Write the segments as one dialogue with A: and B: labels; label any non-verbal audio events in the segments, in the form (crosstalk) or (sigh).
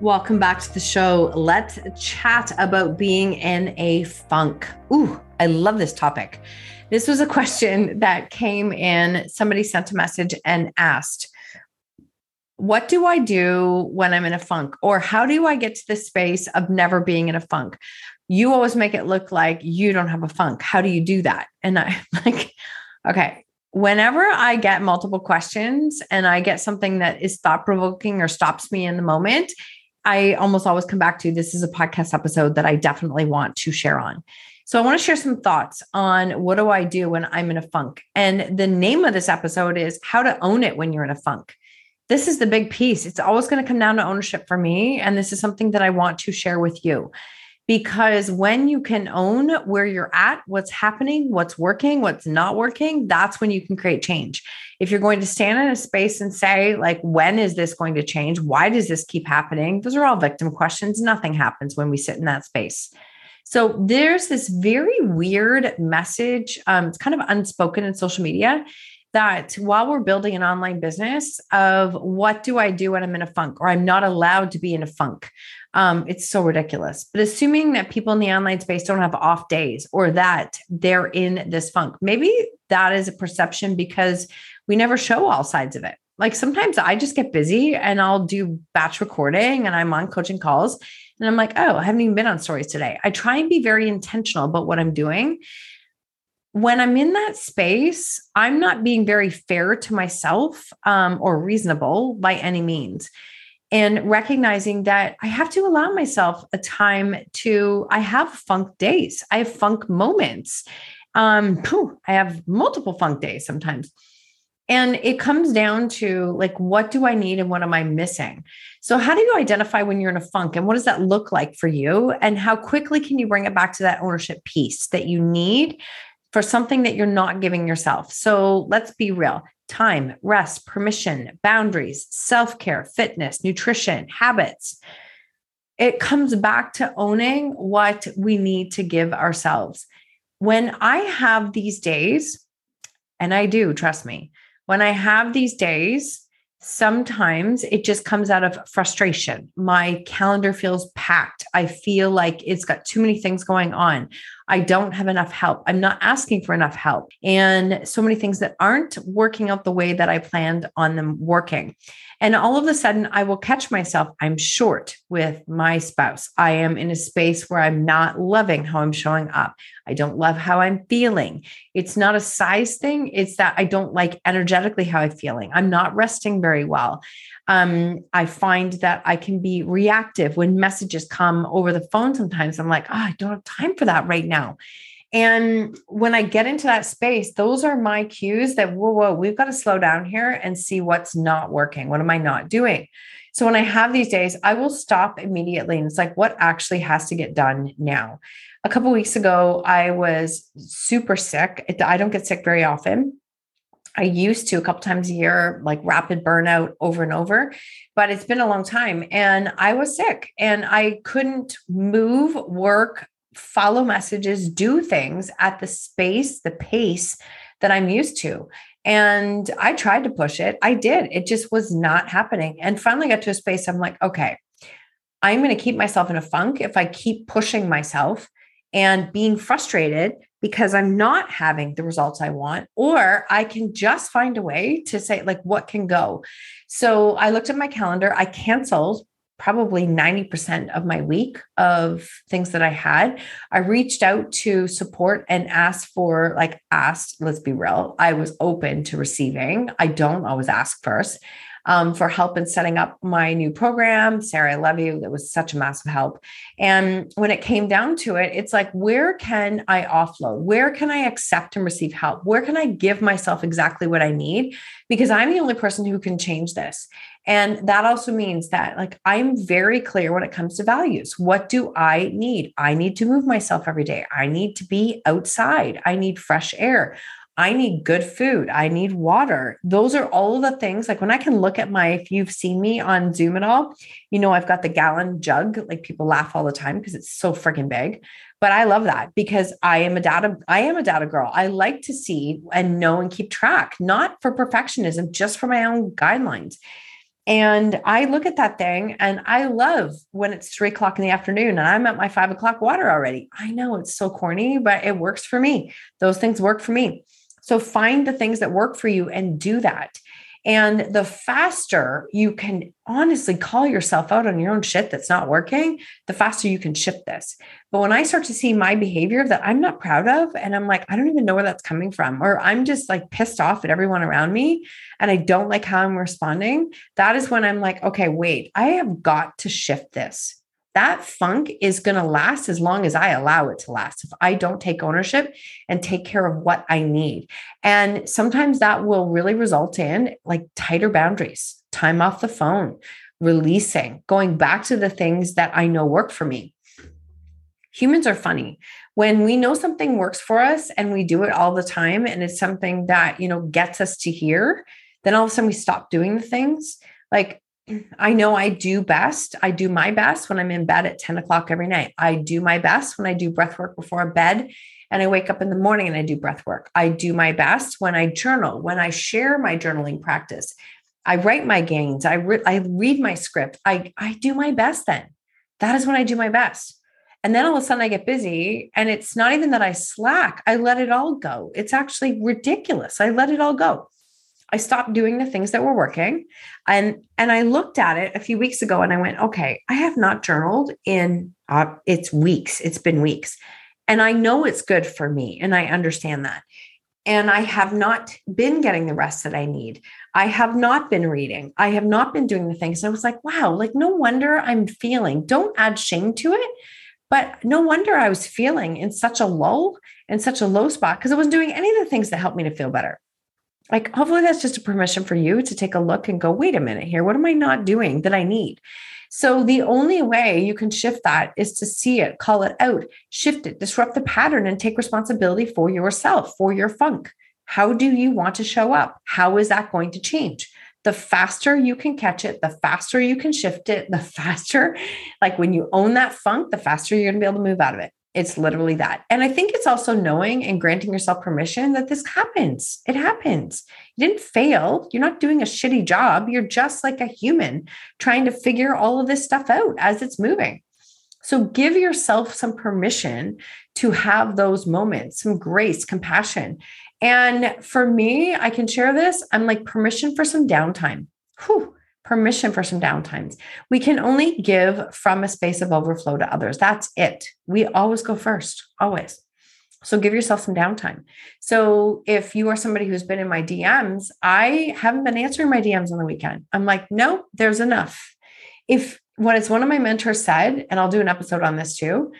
A: Welcome back to the show. Let's chat about being in a funk. Ooh, I love this topic. This was a question that came in. Somebody sent a message and asked, What do I do when I'm in a funk? Or how do I get to the space of never being in a funk? You always make it look like you don't have a funk. How do you do that? And I (laughs) like, okay, whenever I get multiple questions and I get something that is thought provoking or stops me in the moment, I almost always come back to this is a podcast episode that I definitely want to share on. So I want to share some thoughts on what do I do when I'm in a funk. And the name of this episode is how to own it when you're in a funk. This is the big piece. It's always going to come down to ownership for me and this is something that I want to share with you because when you can own where you're at, what's happening, what's working, what's not working, that's when you can create change. If you're going to stand in a space and say, like, when is this going to change? Why does this keep happening? Those are all victim questions. Nothing happens when we sit in that space. So there's this very weird message. Um, it's kind of unspoken in social media that while we're building an online business of what do I do when I'm in a funk or I'm not allowed to be in a funk. Um, it's so ridiculous. But assuming that people in the online space don't have off days or that they're in this funk, maybe that is a perception because we never show all sides of it. Like sometimes I just get busy and I'll do batch recording and I'm on coaching calls and I'm like, oh, I haven't even been on stories today. I try and be very intentional about what I'm doing when I'm in that space, I'm not being very fair to myself um, or reasonable by any means. And recognizing that I have to allow myself a time to, I have funk days, I have funk moments. Um, I have multiple funk days sometimes. And it comes down to like, what do I need and what am I missing? So, how do you identify when you're in a funk and what does that look like for you? And how quickly can you bring it back to that ownership piece that you need for something that you're not giving yourself. So let's be real time, rest, permission, boundaries, self care, fitness, nutrition, habits. It comes back to owning what we need to give ourselves. When I have these days, and I do, trust me, when I have these days, sometimes it just comes out of frustration. My calendar feels packed. I feel like it's got too many things going on. I don't have enough help. I'm not asking for enough help. And so many things that aren't working out the way that I planned on them working. And all of a sudden, I will catch myself. I'm short with my spouse. I am in a space where I'm not loving how I'm showing up. I don't love how I'm feeling. It's not a size thing, it's that I don't like energetically how I'm feeling. I'm not resting very well. Um, I find that I can be reactive when messages come over the phone. Sometimes I'm like, oh, I don't have time for that right now. And when I get into that space, those are my cues that, whoa, whoa, we've got to slow down here and see what's not working. What am I not doing? So when I have these days, I will stop immediately. And it's like, what actually has to get done now? A couple weeks ago, I was super sick. I don't get sick very often. I used to a couple times a year, like rapid burnout over and over, but it's been a long time. And I was sick and I couldn't move, work, follow messages, do things at the space, the pace that I'm used to. And I tried to push it. I did. It just was not happening. And finally got to a space I'm like, okay, I'm going to keep myself in a funk if I keep pushing myself and being frustrated because I'm not having the results I want, or I can just find a way to say, like, what can go. So I looked at my calendar, I canceled probably 90% of my week of things that I had. I reached out to support and asked for, like, asked, let's be real, I was open to receiving. I don't always ask first um, for help in setting up my new program. Sarah, I love you. That was such a massive help. And when it came down to it, it's like, where can I offload? Where can I accept and receive help? Where can I give myself exactly what I need? Because I'm the only person who can change this. And that also means that, like, I'm very clear when it comes to values. What do I need? I need to move myself every day. I need to be outside. I need fresh air. I need good food. I need water. Those are all the things. Like when I can look at my, if you've seen me on Zoom at all, you know, I've got the gallon jug. Like people laugh all the time because it's so freaking big. But I love that because I am a data, I am a data girl. I like to see and know and keep track, not for perfectionism, just for my own guidelines. And I look at that thing and I love when it's three o'clock in the afternoon and I'm at my five o'clock water already. I know it's so corny, but it works for me. Those things work for me. So find the things that work for you and do that. And the faster you can honestly call yourself out on your own shit that's not working, the faster you can shift this. But when I start to see my behavior that I'm not proud of, and I'm like, I don't even know where that's coming from, or I'm just like pissed off at everyone around me and I don't like how I'm responding, that is when I'm like, okay, wait, I have got to shift this that funk is going to last as long as I allow it to last. If I don't take ownership and take care of what I need. And sometimes that will really result in like tighter boundaries, time off the phone, releasing, going back to the things that I know work for me. Humans are funny. When we know something works for us and we do it all the time and it's something that, you know, gets us to here, then all of a sudden we stop doing the things. Like I know I do best. I do my best when I'm in bed at 10 o'clock every night. I do my best when I do breath work before bed and I wake up in the morning and I do breath work. I do my best when I journal, when I share my journaling practice. I write my gains. I, re- I read my script. I, I do my best then. That is when I do my best. And then all of a sudden I get busy and it's not even that I slack. I let it all go. It's actually ridiculous. I let it all go. I stopped doing the things that were working. And and I looked at it a few weeks ago and I went, okay, I have not journaled in uh, it's weeks. It's been weeks. And I know it's good for me and I understand that. And I have not been getting the rest that I need. I have not been reading. I have not been doing the things. I was like, wow, like no wonder I'm feeling. Don't add shame to it. But no wonder I was feeling in such a low and such a low spot because I wasn't doing any of the things that helped me to feel better like hopefully that's just a permission for you to take a look and go wait a minute here what am i not doing that i need? So the only way you can shift that is to see it call it out shift it disrupt the pattern and take responsibility for yourself for your funk. How do you want to show up? How is that going to change? The faster you can catch it, the faster you can shift it, the (laughs) faster, like when you own that funk, the faster you're going to be able to move out of it. It's literally that. And I think it's also knowing and granting yourself permission that this happens. It happens. You didn't fail. You're not doing a shitty job. You're just like a human trying to figure all of this stuff out as it's moving. So give yourself some permission to have those moments, some grace, compassion. And for me, I can share this. I'm like permission for some downtime. Whew permission for some downtimes. We can only give from a space of overflow to others. That's it. We always go first, always. So give yourself some downtime. So if you are somebody who's been in my DMs, I haven't been answering my DMs on the weekend. I'm like, no, there's enough. If what as one of my mentors said, and I'll do an episode on this too,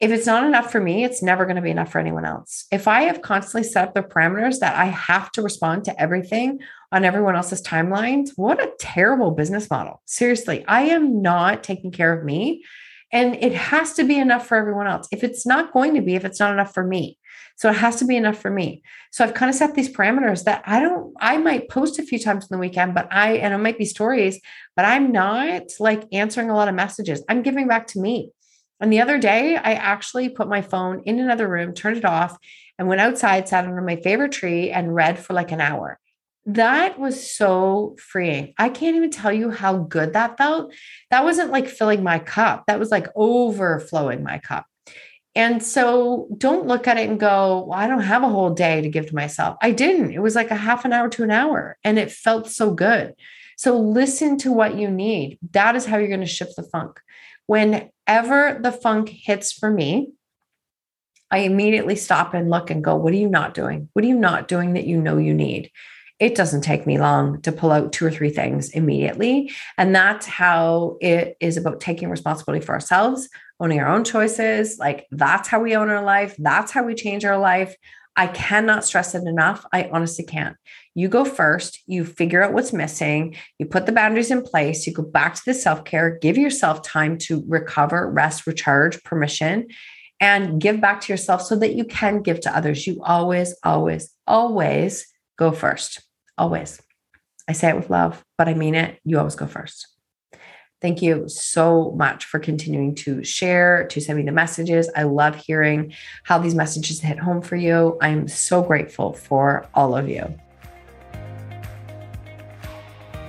A: if it's not enough for me, it's never going to be enough for anyone else. If I have constantly set up the parameters that I have to respond to everything on everyone else's timelines, what a terrible business model. Seriously, I am not taking care of me. And it has to be enough for everyone else. If it's not going to be, if it's not enough for me. So it has to be enough for me. So I've kind of set these parameters that I don't, I might post a few times in the weekend, but I, and it might be stories, but I'm not like answering a lot of messages. I'm giving back to me. And the other day, I actually put my phone in another room, turned it off, and went outside, sat under my favorite tree, and read for like an hour. That was so freeing. I can't even tell you how good that felt. That wasn't like filling my cup, that was like overflowing my cup. And so don't look at it and go, well, I don't have a whole day to give to myself. I didn't. It was like a half an hour to an hour, and it felt so good. So listen to what you need. That is how you're going to shift the funk. Whenever the funk hits for me, I immediately stop and look and go, What are you not doing? What are you not doing that you know you need? It doesn't take me long to pull out two or three things immediately. And that's how it is about taking responsibility for ourselves, owning our own choices. Like that's how we own our life. That's how we change our life. I cannot stress it enough. I honestly can't. You go first, you figure out what's missing, you put the boundaries in place, you go back to the self care, give yourself time to recover, rest, recharge, permission, and give back to yourself so that you can give to others. You always, always, always go first. Always. I say it with love, but I mean it. You always go first. Thank you so much for continuing to share, to send me the messages. I love hearing how these messages hit home for you. I'm so grateful for all of you.